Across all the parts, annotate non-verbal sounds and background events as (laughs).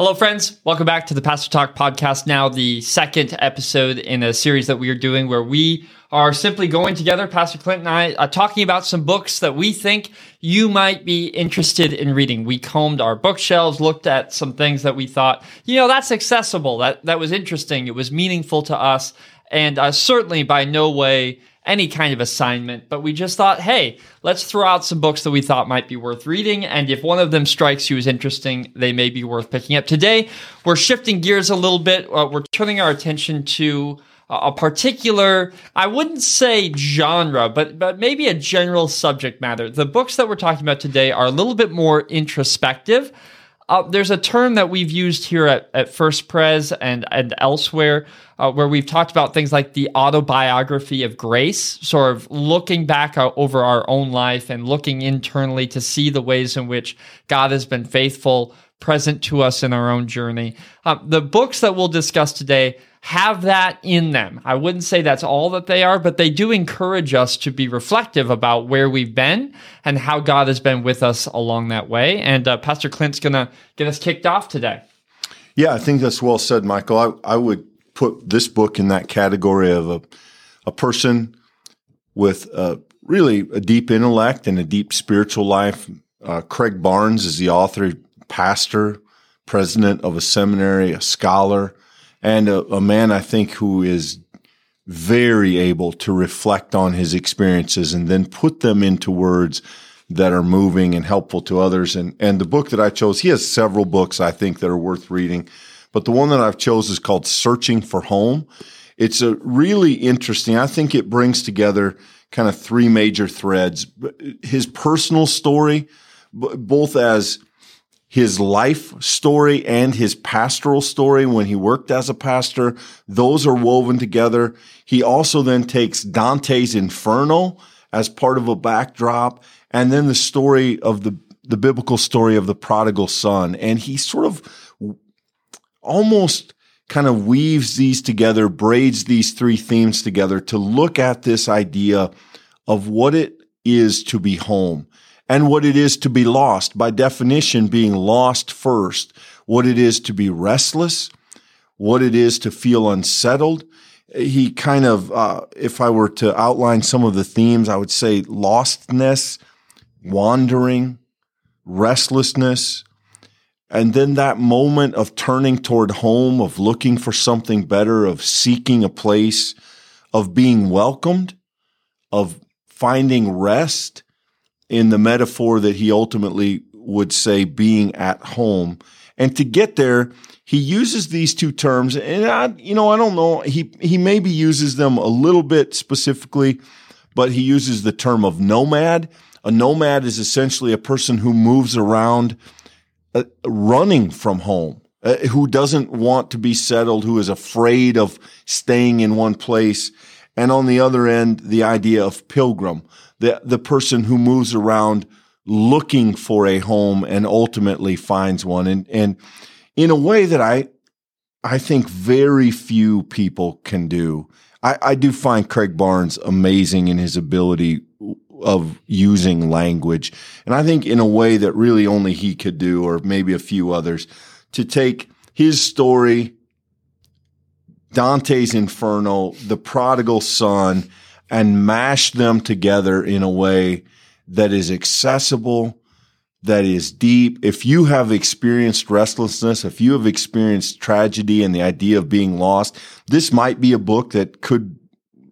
Hello, friends. Welcome back to the Pastor Talk podcast. Now, the second episode in a series that we are doing where we are simply going together, Pastor Clint and I, uh, talking about some books that we think you might be interested in reading. We combed our bookshelves, looked at some things that we thought, you know, that's accessible. That, that was interesting. It was meaningful to us. And uh, certainly by no way any kind of assignment, but we just thought, hey, let's throw out some books that we thought might be worth reading. And if one of them strikes you as interesting, they may be worth picking up. Today, we're shifting gears a little bit. Uh, we're turning our attention to a particular, I wouldn't say genre, but, but maybe a general subject matter. The books that we're talking about today are a little bit more introspective. Uh, there's a term that we've used here at, at First Pres and, and elsewhere uh, where we've talked about things like the autobiography of grace, sort of looking back over our own life and looking internally to see the ways in which God has been faithful, present to us in our own journey. Uh, the books that we'll discuss today have that in them. I wouldn't say that's all that they are, but they do encourage us to be reflective about where we've been and how God has been with us along that way. And uh, Pastor Clint's going to get us kicked off today. Yeah, I think that's well said, Michael. I, I would put this book in that category of a, a person with a, really a deep intellect and a deep spiritual life. Uh, Craig Barnes is the author, pastor, president of a seminary, a scholar and a, a man I think who is very able to reflect on his experiences and then put them into words that are moving and helpful to others. And, and the book that I chose, he has several books I think that are worth reading, but the one that I've chose is called Searching for Home. It's a really interesting, I think it brings together kind of three major threads. His personal story, both as his life story and his pastoral story when he worked as a pastor. Those are woven together. He also then takes Dante's Inferno as part of a backdrop and then the story of the, the biblical story of the prodigal son. And he sort of almost kind of weaves these together, braids these three themes together to look at this idea of what it is to be home and what it is to be lost, by definition, being lost first, what it is to be restless, what it is to feel unsettled. He kind of, uh, if I were to outline some of the themes, I would say lostness, wandering, restlessness, and then that moment of turning toward home, of looking for something better, of seeking a place, of being welcomed, of finding rest, in the metaphor that he ultimately would say being at home. And to get there, he uses these two terms, and I, you know, I don't know. He he maybe uses them a little bit specifically, but he uses the term of nomad. A nomad is essentially a person who moves around, uh, running from home, uh, who doesn't want to be settled, who is afraid of staying in one place. And on the other end, the idea of pilgrim, the, the person who moves around looking for a home and ultimately finds one. And, and in a way that I, I think very few people can do. I, I do find Craig Barnes amazing in his ability of using language. And I think in a way that really only he could do, or maybe a few others, to take his story, Dante's Inferno, the prodigal son, and mash them together in a way that is accessible, that is deep. If you have experienced restlessness, if you have experienced tragedy and the idea of being lost, this might be a book that could,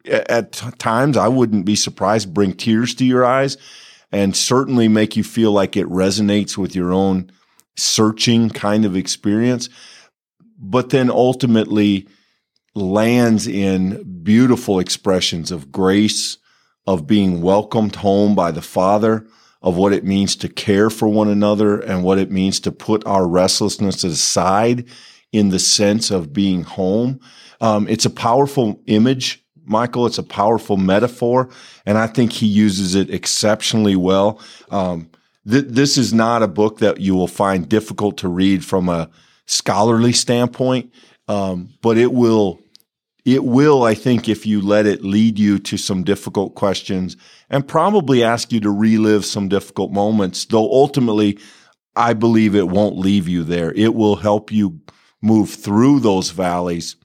at times, I wouldn't be surprised, bring tears to your eyes and certainly make you feel like it resonates with your own searching kind of experience. But then ultimately, lands in beautiful expressions of grace, of being welcomed home by the Father, of what it means to care for one another and what it means to put our restlessness aside in the sense of being home. Um, it's a powerful image, Michael. It's a powerful metaphor, and I think he uses it exceptionally well. Um, th- this is not a book that you will find difficult to read from a scholarly standpoint, um, but it will it will, I think, if you let it lead you to some difficult questions and probably ask you to relive some difficult moments, though ultimately, I believe it won't leave you there. It will help you move through those valleys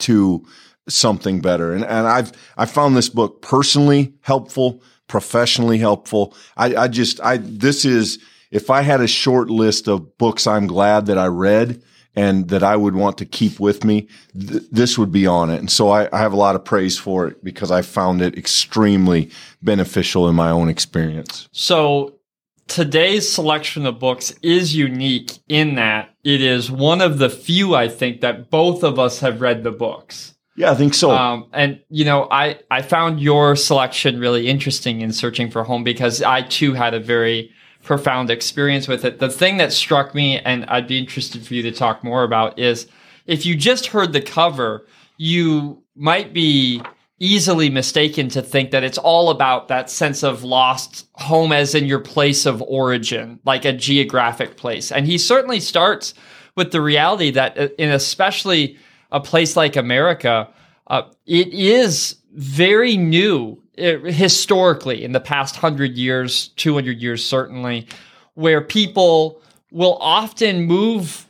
to something better. And, and I've, I found this book personally helpful, professionally helpful. I, I just, I, this is, if I had a short list of books I'm glad that I read and that I would want to keep with me, th- this would be on it. And so I, I have a lot of praise for it because I found it extremely beneficial in my own experience. So today's selection of books is unique in that it is one of the few, I think, that both of us have read the books. Yeah, I think so. Um, and you know, I I found your selection really interesting in searching for home because I too had a very profound experience with it. The thing that struck me, and I'd be interested for you to talk more about, is if you just heard the cover, you might be easily mistaken to think that it's all about that sense of lost home as in your place of origin, like a geographic place. And he certainly starts with the reality that uh, in especially a place like America, uh, it is very new historically in the past 100 years, 200 years certainly, where people will often move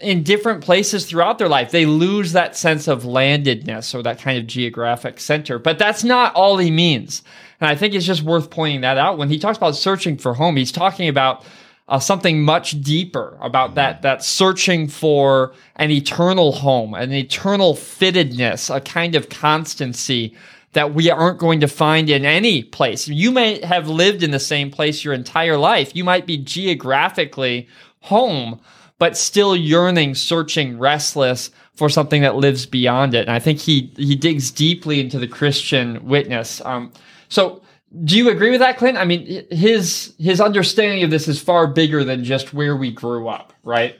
in different places throughout their life. They lose that sense of landedness or that kind of geographic center. But that's not all he means. And I think it's just worth pointing that out. When he talks about searching for home, he's talking about uh, something much deeper about that that searching for an eternal home, an eternal fittedness, a kind of constancy that we aren't going to find in any place. You may have lived in the same place your entire life. You might be geographically home, but still yearning, searching, restless for something that lives beyond it. And I think he he digs deeply into the Christian witness. Um, so do you agree with that, Clint? I mean, his his understanding of this is far bigger than just where we grew up, right?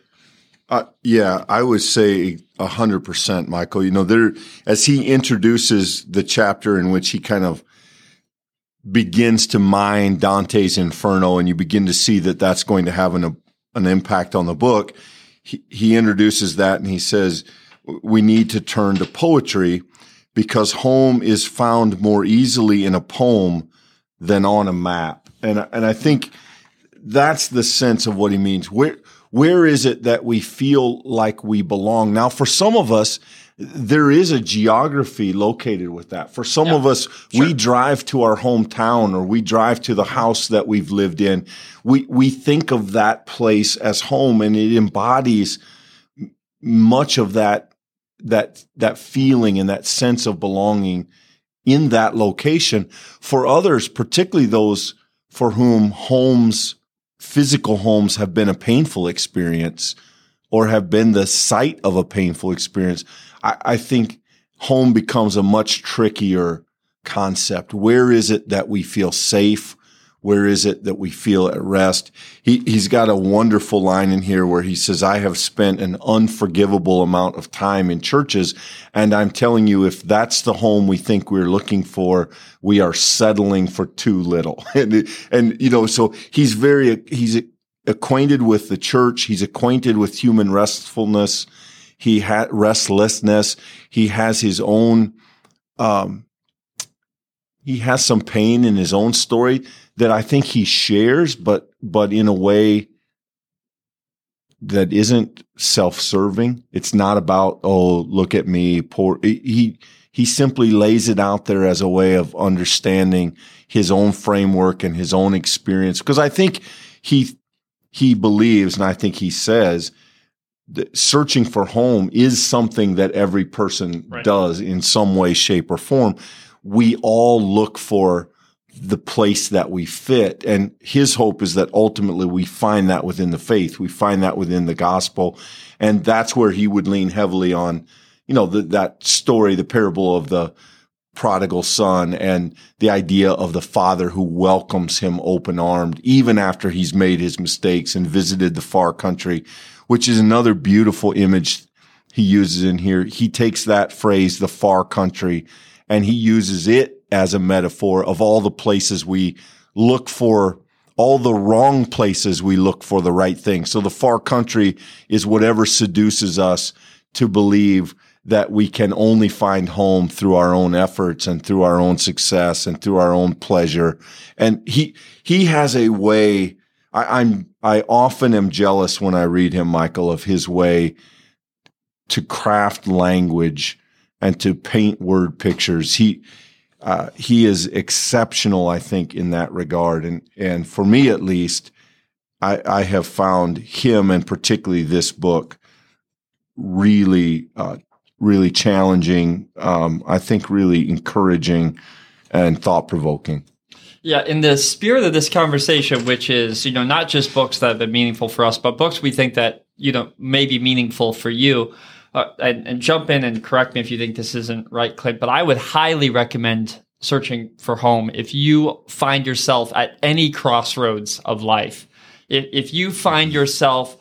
Uh, yeah, I would say hundred percent, Michael. You know, there as he introduces the chapter in which he kind of begins to mine Dante's Inferno, and you begin to see that that's going to have an an impact on the book. He, he introduces that, and he says we need to turn to poetry because home is found more easily in a poem than on a map. And, and I think that's the sense of what he means. Where, where is it that we feel like we belong? Now, for some of us, there is a geography located with that. For some yeah, of us, sure. we drive to our hometown or we drive to the house that we've lived in. We, we think of that place as home and it embodies much of that, that, that feeling and that sense of belonging in that location. For others, particularly those for whom homes, physical homes have been a painful experience or have been the site of a painful experience, I, I think home becomes a much trickier concept. Where is it that we feel safe? Where is it that we feel at rest? He, he's got a wonderful line in here where he says, I have spent an unforgivable amount of time in churches. And I'm telling you, if that's the home we think we're looking for, we are settling for too little. (laughs) and, and, you know, so he's very, he's acquainted with the church. He's acquainted with human restfulness. He had restlessness. He has his own, um, he has some pain in his own story that I think he shares, but but in a way that isn't self-serving. It's not about oh look at me poor. He he simply lays it out there as a way of understanding his own framework and his own experience. Because I think he he believes, and I think he says that searching for home is something that every person right. does in some way, shape, or form. We all look for the place that we fit. And his hope is that ultimately we find that within the faith. We find that within the gospel. And that's where he would lean heavily on, you know, the, that story, the parable of the prodigal son and the idea of the father who welcomes him open armed, even after he's made his mistakes and visited the far country, which is another beautiful image he uses in here. He takes that phrase, the far country, and he uses it as a metaphor of all the places we look for all the wrong places we look for the right thing. So the far country is whatever seduces us to believe that we can only find home through our own efforts and through our own success and through our own pleasure. And he, he has a way, I, I'm I often am jealous when I read him, Michael, of his way to craft language and to paint word pictures. He uh, he is exceptional, I think, in that regard. And and for me, at least, I, I have found him and particularly this book really uh, really challenging. Um, I think really encouraging and thought provoking. Yeah, in the spirit of this conversation, which is, you know, not just books that have been meaningful for us, but books we think that, you know, may be meaningful for you. Uh, and, and jump in and correct me if you think this isn't right, Clint, but I would highly recommend searching for home if you find yourself at any crossroads of life. If, if you find yourself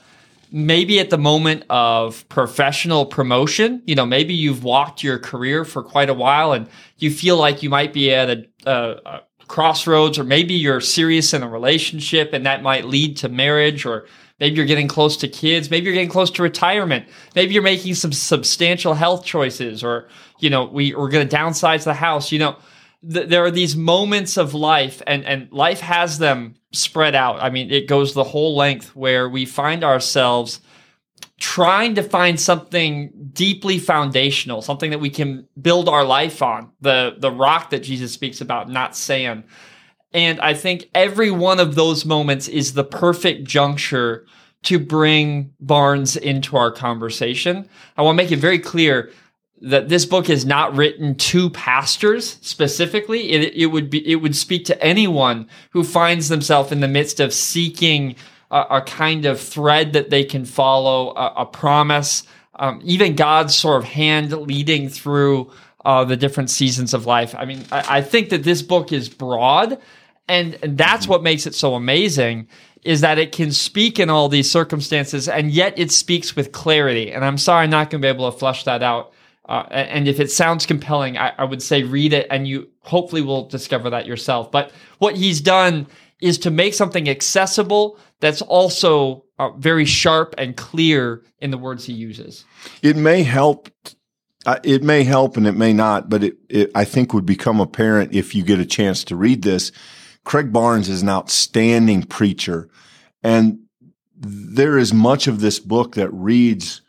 maybe at the moment of professional promotion, you know, maybe you've walked your career for quite a while and you feel like you might be at a, a, a crossroads, or maybe you're serious in a relationship and that might lead to marriage or Maybe you're getting close to kids. Maybe you're getting close to retirement. Maybe you're making some substantial health choices or, you know, we, we're going to downsize the house. You know, th- there are these moments of life and, and life has them spread out. I mean, it goes the whole length where we find ourselves trying to find something deeply foundational, something that we can build our life on, the, the rock that Jesus speaks about, not sand. And I think every one of those moments is the perfect juncture to bring Barnes into our conversation. I want to make it very clear that this book is not written to pastors specifically. It, it would be, it would speak to anyone who finds themselves in the midst of seeking a, a kind of thread that they can follow, a, a promise, um, even God's sort of hand leading through uh, the different seasons of life. I mean, I, I think that this book is broad and, that's what makes it so amazing is that it can speak in all these circumstances and yet it speaks with clarity. And I'm sorry I'm not going to be able to flush that out. Uh, and if it sounds compelling, I, I, would say read it and you hopefully will discover that yourself. But what he's done is to make something accessible that's also uh, very sharp and clear in the words he uses. It may help. Uh, it may help and it may not, but it, it, I think would become apparent if you get a chance to read this Craig Barnes is an outstanding preacher. And there is much of this book that reads,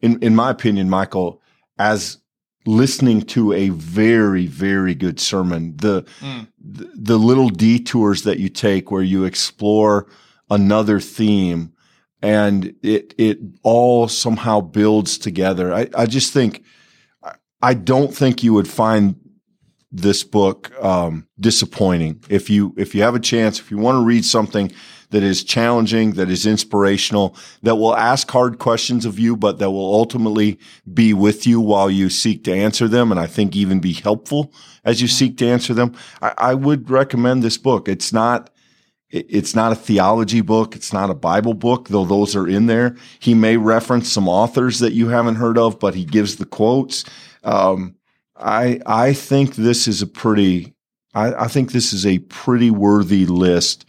in, in my opinion, Michael, as listening to a very, very good sermon. The, mm. the, the little detours that you take where you explore another theme and it, it all somehow builds together. I, I just think, I don't think you would find this book um, disappointing. If you if you have a chance, if you want to read something that is challenging, that is inspirational, that will ask hard questions of you, but that will ultimately be with you while you seek to answer them, and I think even be helpful as you seek to answer them. I, I would recommend this book. It's not it's not a theology book. It's not a Bible book, though those are in there. He may reference some authors that you haven't heard of, but he gives the quotes. Um, I I think this is a pretty I, I think this is a pretty worthy list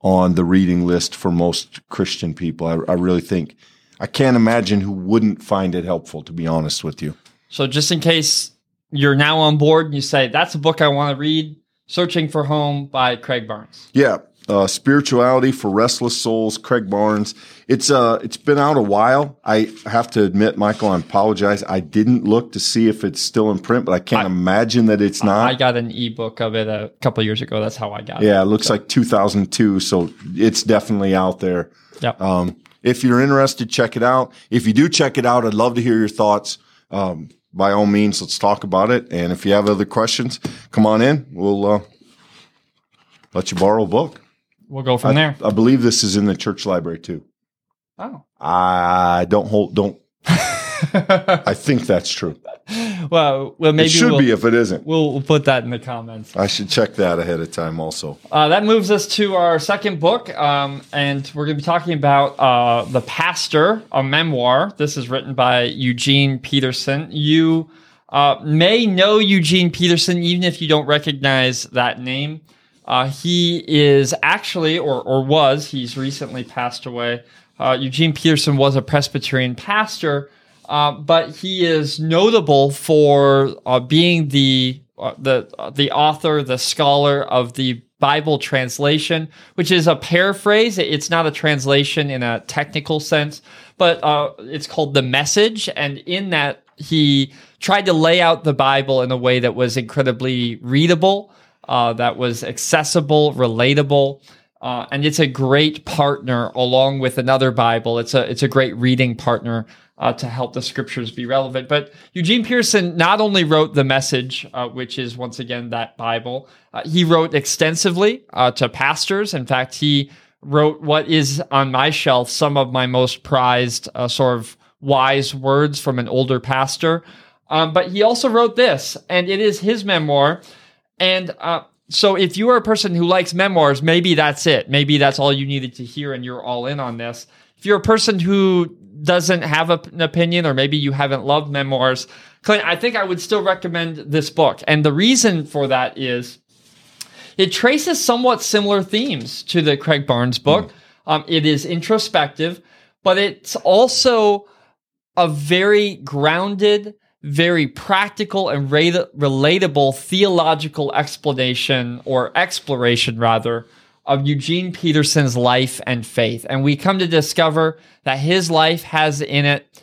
on the reading list for most Christian people. I, I really think I can't imagine who wouldn't find it helpful. To be honest with you. So just in case you're now on board and you say that's a book I want to read, Searching for Home by Craig Barnes. Yeah, uh, Spirituality for Restless Souls, Craig Barnes. It's uh, it's been out a while. I have to admit, Michael, I apologize. I didn't look to see if it's still in print, but I can't I, imagine that it's not. I got an ebook of it a couple years ago. That's how I got yeah, it. Yeah, it looks so. like 2002, so it's definitely out there. Yeah. Um, if you're interested, check it out. If you do check it out, I'd love to hear your thoughts. Um, by all means, let's talk about it. And if you have other questions, come on in. We'll uh, let you borrow a book we'll go from I, there. I believe this is in the church library too. Oh, I don't hold. Don't. (laughs) I think that's true. Well, well, maybe it should we'll, be if it isn't. We'll, we'll, put that in the comments. I should check that ahead of time. Also, uh, that moves us to our second book, um, and we're going to be talking about uh, the Pastor, a memoir. This is written by Eugene Peterson. You uh, may know Eugene Peterson even if you don't recognize that name. Uh, he is actually, or, or was, he's recently passed away. Uh, Eugene Peterson was a Presbyterian pastor, uh, but he is notable for uh, being the uh, the the author, the scholar of the Bible translation, which is a paraphrase. It's not a translation in a technical sense, but uh, it's called The Message. And in that, he tried to lay out the Bible in a way that was incredibly readable, uh, that was accessible, relatable. Uh, and it's a great partner along with another Bible. It's a it's a great reading partner uh, to help the scriptures be relevant. But Eugene Peterson not only wrote the message, uh, which is once again that Bible, uh, he wrote extensively uh, to pastors. In fact, he wrote what is on my shelf some of my most prized uh, sort of wise words from an older pastor. Um, but he also wrote this, and it is his memoir. And uh, so if you are a person who likes memoirs, maybe that's it. Maybe that's all you needed to hear, and you're all in on this. If you're a person who doesn't have a, an opinion, or maybe you haven't loved memoirs, Clint, I think I would still recommend this book. And the reason for that is it traces somewhat similar themes to the Craig Barnes book. Mm. Um, it is introspective, but it's also a very grounded, very practical and relatable theological explanation or exploration rather of Eugene Peterson's life and faith. And we come to discover that his life has in it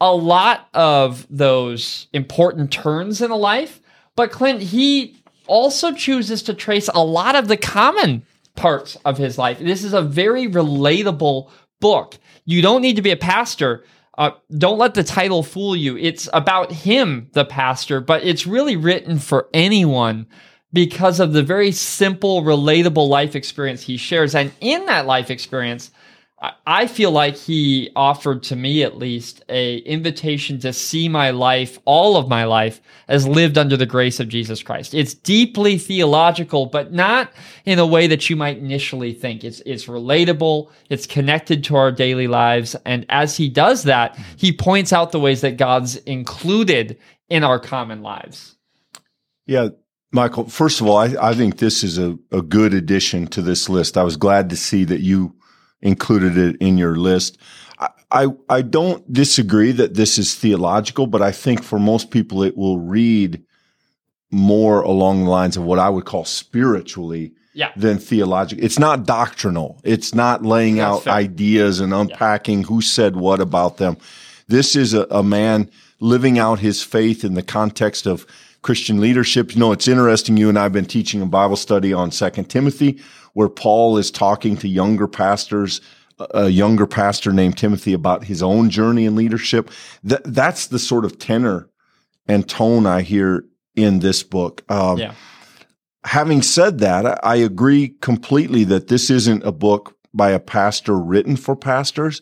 a lot of those important turns in a life. But Clint, he also chooses to trace a lot of the common parts of his life. This is a very relatable book. You don't need to be a pastor uh, don't let the title fool you. It's about him, the pastor, but it's really written for anyone because of the very simple, relatable life experience he shares. And in that life experience, I feel like he offered to me at least a invitation to see my life, all of my life, as lived under the grace of Jesus Christ. It's deeply theological, but not in a way that you might initially think. It's it's relatable, it's connected to our daily lives, and as he does that, he points out the ways that God's included in our common lives. Yeah, Michael, first of all, I, I think this is a, a good addition to this list. I was glad to see that you included it in your list. I, I, I don't disagree that this is theological, but I think for most people it will read more along the lines of what I would call spiritually yeah. than theological. It's not doctrinal. It's not laying That's out fair. ideas and unpacking yeah. who said what about them. This is a, a man living out his faith in the context of Christian leadership. You know, it's interesting. You and I have been teaching a Bible study on Second Timothy where Paul is talking to younger pastors, a younger pastor named Timothy about his own journey in leadership. That, that's the sort of tenor and tone I hear in this book. Um, yeah. Having said that, I agree completely that this isn't a book by a pastor written for pastors.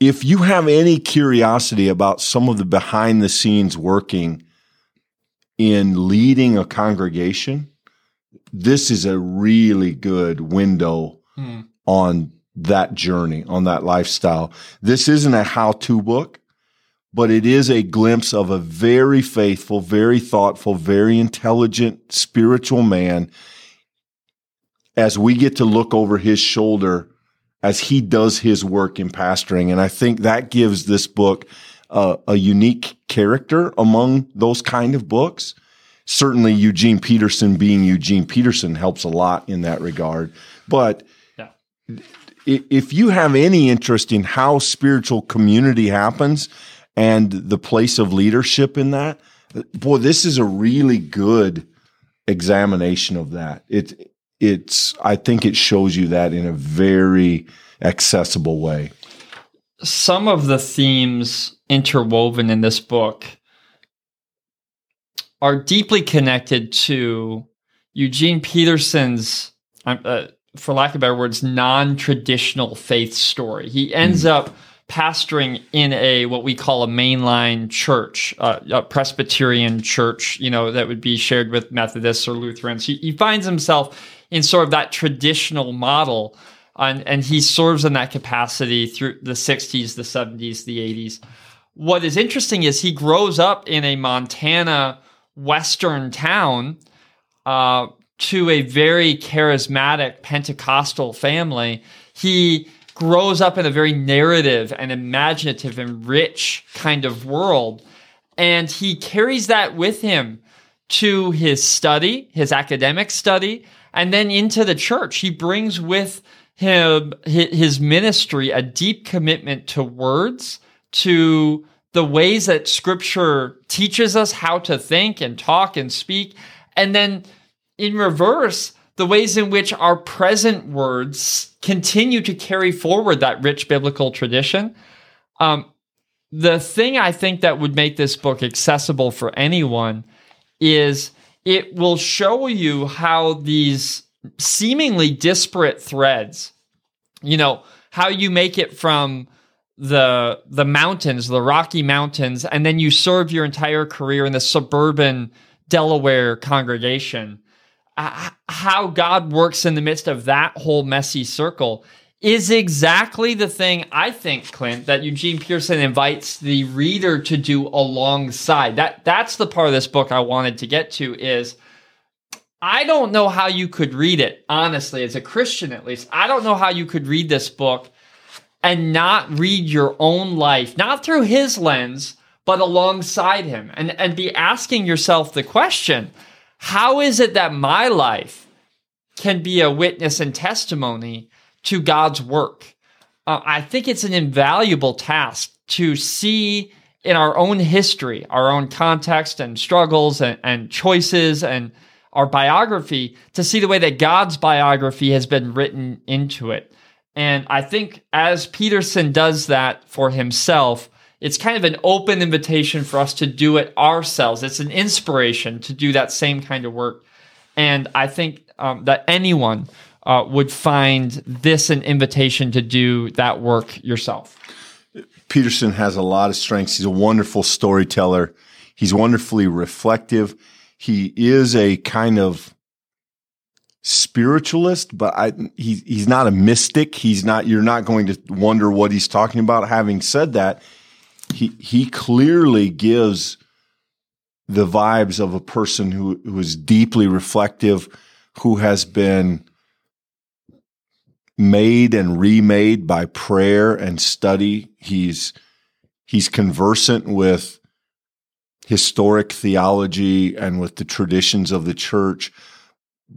If you have any curiosity about some of the behind the scenes working in leading a congregation, this is a really good window mm. on that journey, on that lifestyle. This isn't a how to book, but it is a glimpse of a very faithful, very thoughtful, very intelligent, spiritual man as we get to look over his shoulder as he does his work in pastoring. And I think that gives this book uh, a unique character among those kind of books certainly Eugene Peterson being Eugene Peterson helps a lot in that regard. But yeah. if you have any interest in how spiritual community happens and the place of leadership in that, boy, this is a really good examination of that. It it's I think it shows you that in a very accessible way. Some of the themes interwoven in this book are deeply connected to Eugene Peterson's, uh, for lack of better words, non-traditional faith story. He ends mm. up pastoring in a what we call a mainline church, uh, a Presbyterian church, you know, that would be shared with Methodists or Lutherans. He, he finds himself in sort of that traditional model, and, and he serves in that capacity through the 60s, the 70s, the 80s. What is interesting is he grows up in a Montana Western town uh, to a very charismatic Pentecostal family. He grows up in a very narrative and imaginative and rich kind of world. And he carries that with him to his study, his academic study, and then into the church. He brings with him his ministry a deep commitment to words, to the ways that scripture teaches us how to think and talk and speak. And then in reverse, the ways in which our present words continue to carry forward that rich biblical tradition. Um, the thing I think that would make this book accessible for anyone is it will show you how these seemingly disparate threads, you know, how you make it from the the mountains, the Rocky Mountains, and then you serve your entire career in the suburban Delaware congregation. Uh, how God works in the midst of that whole messy circle is exactly the thing I think, Clint, that Eugene Peterson invites the reader to do alongside. That that's the part of this book I wanted to get to is I don't know how you could read it, honestly, as a Christian at least. I don't know how you could read this book and not read your own life, not through his lens, but alongside him, and, and be asking yourself the question how is it that my life can be a witness and testimony to God's work? Uh, I think it's an invaluable task to see in our own history, our own context and struggles and, and choices and our biography to see the way that God's biography has been written into it. And I think as Peterson does that for himself, it's kind of an open invitation for us to do it ourselves. It's an inspiration to do that same kind of work. And I think um, that anyone uh, would find this an invitation to do that work yourself. Peterson has a lot of strengths. He's a wonderful storyteller. He's wonderfully reflective. He is a kind of spiritualist, but I, he, he's not a mystic. He's not, you're not going to wonder what he's talking about. Having said that, he, he clearly gives the vibes of a person who, who is deeply reflective, who has been made and remade by prayer and study. He's, he's conversant with historic theology and with the traditions of the church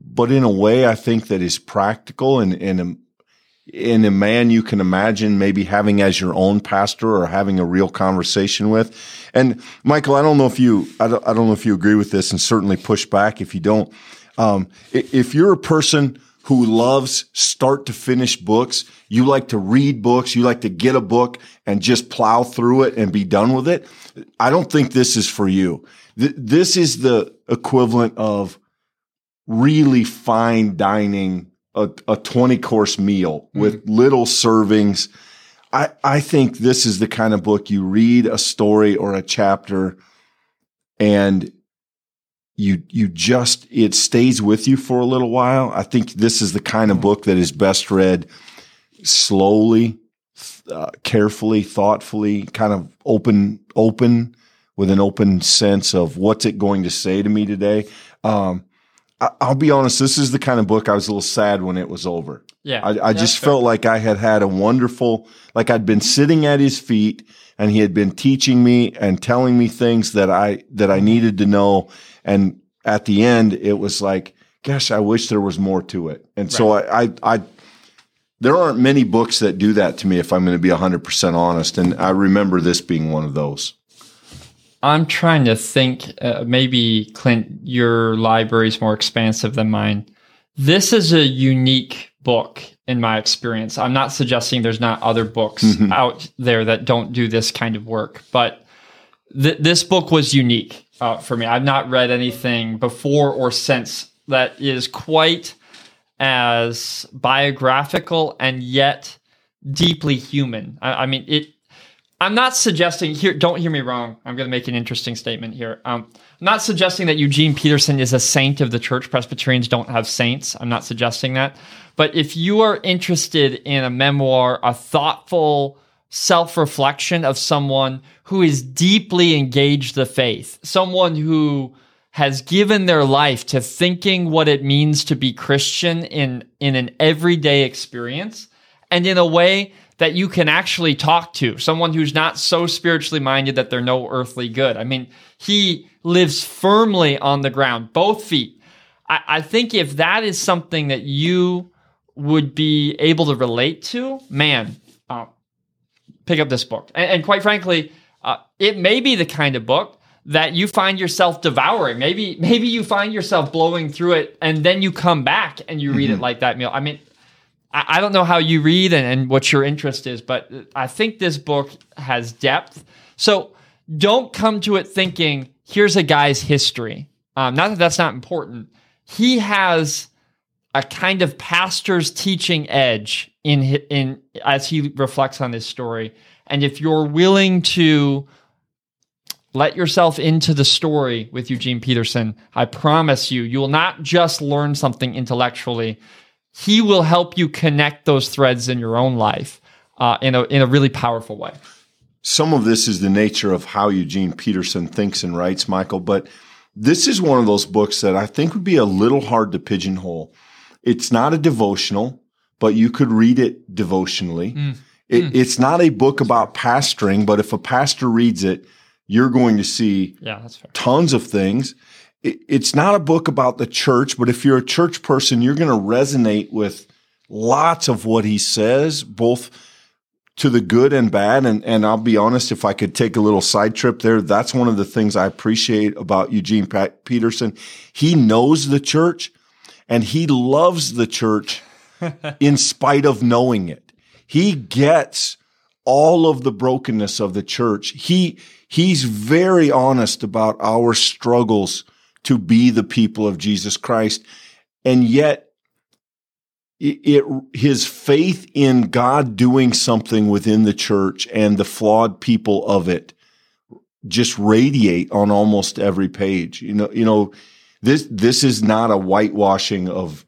but in a way I think that is practical and in a, in a man you can imagine maybe having as your own pastor or having a real conversation with. And Michael, I don't know if you, I don't, I don't know if you agree with this and certainly push back if you don't. Um, if you're a person who loves start to finish books, you like to read books, you like to get a book and just plow through it and be done with it. I don't think this is for you. Th- this is the equivalent of really fine dining, a, a 20 course meal mm-hmm. with little servings. I, I think this is the kind of book you read a story or a chapter and you you just it stays with you for a little while. I think this is the kind of book that is best read slowly, uh, carefully, thoughtfully, kind of open open with an open sense of what's it going to say to me today. Um, I'll be honest. This is the kind of book I was a little sad when it was over. Yeah, I, I just fair. felt like I had had a wonderful, like I'd been sitting at his feet, and he had been teaching me and telling me things that I that I needed to know. And at the end, it was like, gosh, I wish there was more to it. And right. so I, I, I, there aren't many books that do that to me. If I'm going to be hundred percent honest, and I remember this being one of those. I'm trying to think. Uh, maybe Clint, your library is more expansive than mine. This is a unique book in my experience. I'm not suggesting there's not other books mm-hmm. out there that don't do this kind of work, but th- this book was unique uh, for me. I've not read anything before or since that is quite as biographical and yet deeply human. I, I mean, it I'm not suggesting here. Don't hear me wrong. I'm going to make an interesting statement here. Um, I'm not suggesting that Eugene Peterson is a saint of the church. Presbyterians don't have saints. I'm not suggesting that. But if you are interested in a memoir, a thoughtful self reflection of someone who is deeply engaged the faith, someone who has given their life to thinking what it means to be Christian in in an everyday experience, and in a way that you can actually talk to, someone who's not so spiritually minded that they're no earthly good. I mean, he lives firmly on the ground, both feet. I, I think if that is something that you would be able to relate to, man, uh, pick up this book. And, and quite frankly, uh, it may be the kind of book that you find yourself devouring. Maybe maybe you find yourself blowing through it, and then you come back and you read mm-hmm. it like that meal. I mean, I, I don't know how you read and, and what your interest is, but I think this book has depth. So don't come to it thinking, here's a guy's history. Um, not that that's not important. He has a kind of pastor's teaching edge in in as he reflects on this story. And if you're willing to let yourself into the story with Eugene Peterson, I promise you, you will not just learn something intellectually. He will help you connect those threads in your own life uh, in a in a really powerful way. Some of this is the nature of how Eugene Peterson thinks and writes, Michael. But this is one of those books that I think would be a little hard to pigeonhole. It's not a devotional, but you could read it devotionally. Mm. It, mm. It's not a book about pastoring, but if a pastor reads it, you're going to see yeah, that's fair. tons of things. It, it's not a book about the church, but if you're a church person, you're going to resonate with lots of what he says, both to the good and bad. And, and I'll be honest, if I could take a little side trip there, that's one of the things I appreciate about Eugene Peterson. He knows the church and he loves the church (laughs) in spite of knowing it. He gets all of the brokenness of the church. He, he's very honest about our struggles to be the people of Jesus Christ. And yet it, it, his faith in God doing something within the church and the flawed people of it just radiate on almost every page. You know, you know, this this is not a whitewashing of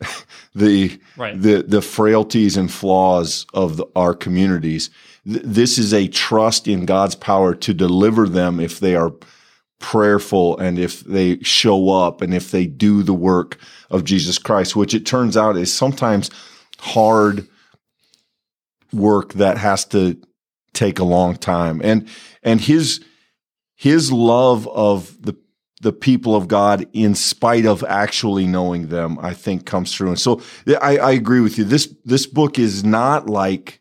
(laughs) the right. the the frailties and flaws of the, our communities. Th- this is a trust in God's power to deliver them if they are prayerful and if they show up and if they do the work of Jesus Christ, which it turns out is sometimes hard work that has to take a long time. And and his his love of the the people of God in spite of actually knowing them, I think comes through. And so I, I agree with you. This this book is not like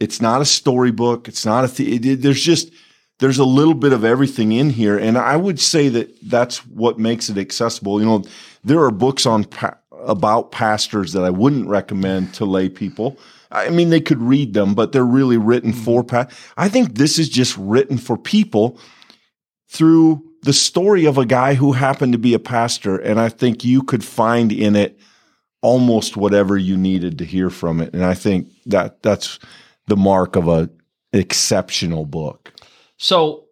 it's not a storybook. It's not a th- it, there's just there's a little bit of everything in here. And I would say that that's what makes it accessible. You know, there are books on pa- about pastors that I wouldn't recommend to lay people. I mean, they could read them, but they're really written mm-hmm. for pa- I think this is just written for people through the story of a guy who happened to be a pastor. And I think you could find in it almost whatever you needed to hear from it. And I think that that's the mark of a exceptional book. So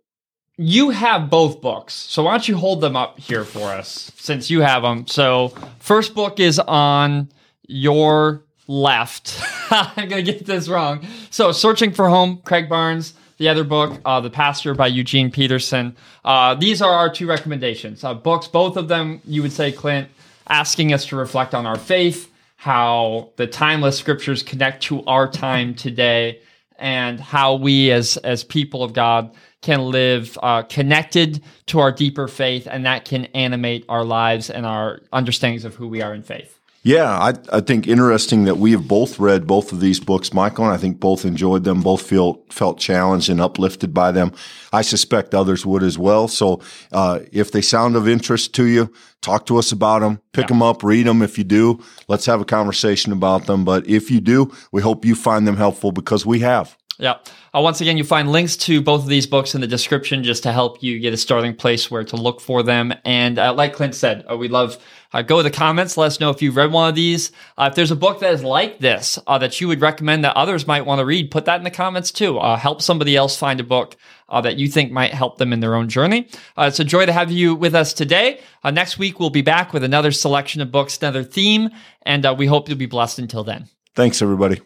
you have both books. So why don't you hold them up here for us since you have them? So first book is on your left. (laughs) I'm to get this wrong. So Searching for Home, Craig Barnes. The other book, uh, The Pastor by Eugene Peterson. Uh, these are our two recommendations. Uh, books, both of them, you would say, Clint, asking us to reflect on our faith, how the timeless scriptures connect to our time today, and how we as as people of God can live uh, connected to our deeper faith, and that can animate our lives and our understandings of who we are in faith. Yeah, I, I think interesting that we have both read both of these books, Michael, and I think both enjoyed them, both feel felt challenged and uplifted by them. I suspect others would as well. So uh, if they sound of interest to you, talk to us about them, pick yeah. them up, read them. If you do, let's have a conversation about them. But if you do, we hope you find them helpful because we have. Yeah. Uh, once again, you find links to both of these books in the description just to help you get a starting place where to look for them. And uh, like Clint said, uh, we love uh, go to the comments. Let us know if you've read one of these. Uh, if there's a book that is like this uh, that you would recommend that others might want to read, put that in the comments too. help somebody else find a book that you think might help them in their own journey. it's a joy to have you with us today. next week, we'll be back with another selection of books, another theme, and we hope you'll be blessed until then. Thanks, everybody.